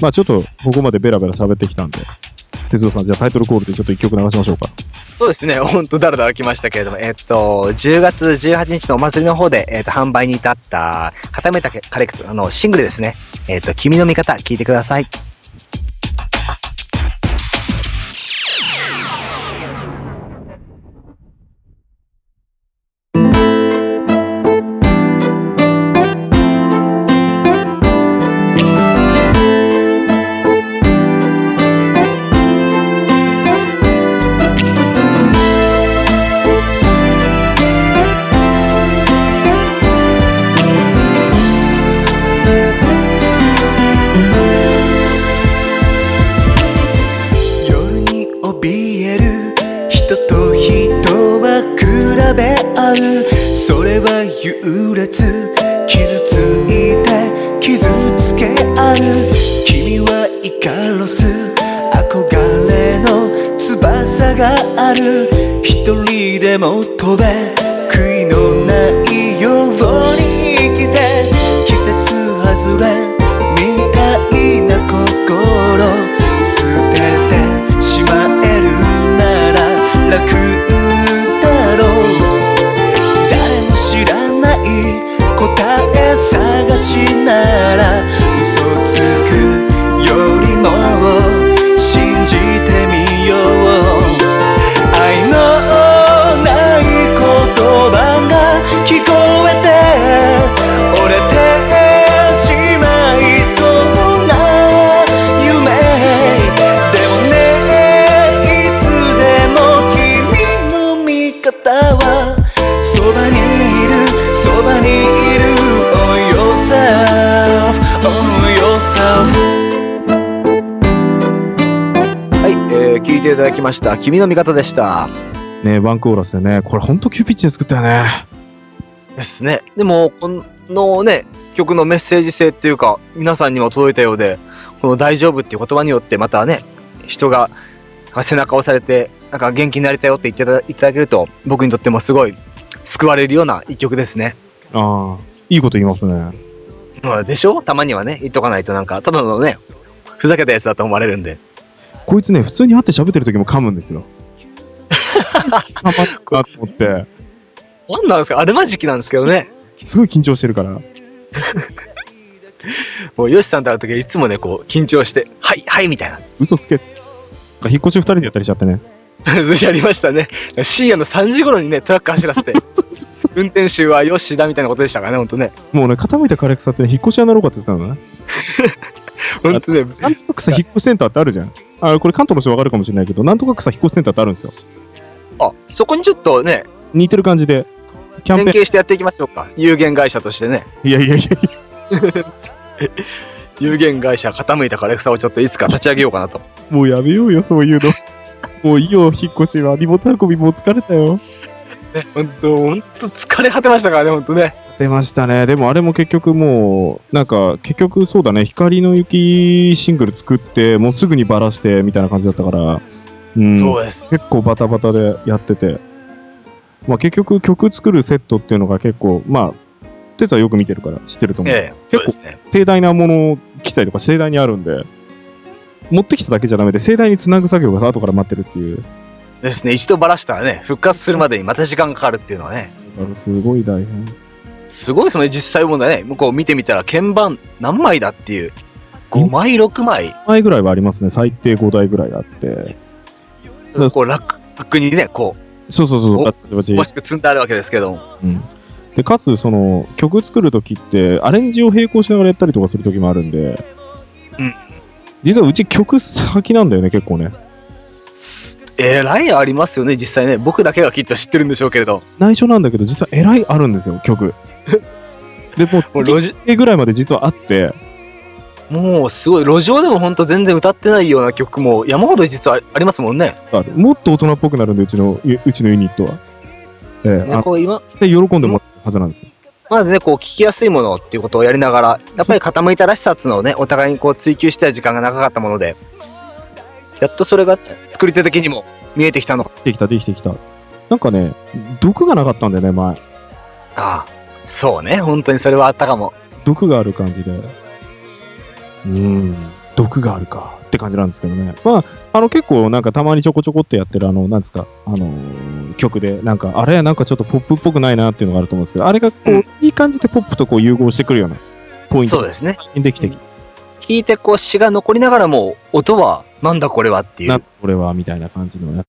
まあちょっとここまでベラベラ喋ってきたんで、哲夫さん、じゃあタイトルコールでちょっと一曲流しましょうか。そうですね、ほんとだらだら来ましたけれども、えっと、10月18日のお祭りの方で、えっと、販売に至った、固めたカレクト、あの、シングルですね。えっと、君の味方、聞いてください。人と人は比べ合う。それは優劣。傷ついて傷つけ合う。君はイカロス憧れの翼がある。一人でも飛べ。悔いのないよう探しならていただきました。君の味方でした。ねワンコーラスでね、これほんと急ピッチで作ったよね。ですね。でも、このね、曲のメッセージ性っていうか、皆さんにも届いたようで、この大丈夫っていう言葉によって、またね、人が背中を押されて、なんか元気になれたよって言っていただけると、僕にとってもすごい救われるような一曲ですね。ああ、いいこと言いますね。まあでしょ？たまにはね、言っとかないとなんか、ただのね、ふざけたやつだと思われるんで。こいつね、普通に会って喋ってる時も噛むんですよ。噛まっかと思って、なんなんですかあるまじきなんですけどね。すごい緊張してるから。もう、ヨシさんと会う時はいつもね、こう、緊張して、はい、はい、みたいな。嘘つけ。引っ越し二人でやったりしちゃってね。やりましたね。深夜の3時頃にね、トラック走らせて、運転手はヨッシーだみたいなことでしたからね、ほんとね。もうね、傾いた枯れ草ってね、引っ越し屋になろうかって言ってたのね。ほんとね、なんとか草引っ越しセンターってあるじゃん。あ、これ関東の人わかるかもしれないけど、なんとか草引っ越しセンターってあるんですよ。あ、そこにちょっとね、似てる感じで。キャン連ペーン。携してやっていきましょうか。有限会社としてね。いやいやいやいや、有限会社傾いた枯れ草をちょっといつか立ち上げようかなと。もうやめようよ、そういうの。もういいよ、引っ越しは。リモート運びもう疲れたよ。ね、ほんと、ほんと疲れ果てましたからね、ほんとね。出ましたね。でもあれも結局もう、なんか、結局そうだね、光の雪シングル作って、もうすぐにバラして、みたいな感じだったから、うん。そうです。結構バタバタでやってて。まあ結局曲作るセットっていうのが結構、まあ、哲はよく見てるから知ってると思う。ええ、そうですね。盛大なもの、機材とか盛大にあるんで、持ってきただけじゃダメで、盛大につなぐ作業が後から待ってるっていう。ですね。一度ばらしたらね、復活するまでにまた時間がかかるっていうのはね、すごい大変。すごいですね、実際問題ね。向こう見てみたら、鍵盤何枚だっていう。5枚、6枚。5枚ぐらいはありますね。最低5台ぐらいあって。うんこう、ラック、ラックにね、こそうそうそう。おバチバチう、もしく積んであるわけですけども。うん。で、かつ、その、曲作るときって、アレンジを並行しながらやったりとかするときもあるんで、うん。実はうち曲先なんだよね、結構ね。えらいありますよね、実際ね。僕だけがきっと知ってるんでしょうけれど。内緒なんだけど、実はえらいあるんですよ、曲。で、もう、路地ぐらいまで実はあって、もうすごい、路上でも本当全然歌ってないような曲も山ほど実はありますもんね。あるもっと大人っぽくなるんで、うちの、ううちのユニットは。ええねこう今、で、喜んでもらえるはずなんですよ。まずね、こう聞きやすいものっていうことをやりながら、やっぱり傾いたらしさっていうのをね、お互いにこう追求したい時間が長かったもので、やっとそれが作り手的にも見えてきたのか。できた、できてきた。なんかね、毒がなかったんだよね、前。ああ、そうね、本当にそれはあったかも。毒がある感じで。うん。毒があるかって感じなんですけどね。まあ、あの結構なんかたまにちょこちょこってやってるあの、なんですか、あのー曲で、なんか、あれなんかちょっとポップっぽくないなっていうのがあると思うんですけど、あれがこう、うんいい感じでポップとこう融合してくるようなポイントそうですね。ができてき聞いてこう詩が残りながらも、音は、なんだこれはっていうな、これはみたいな感じのや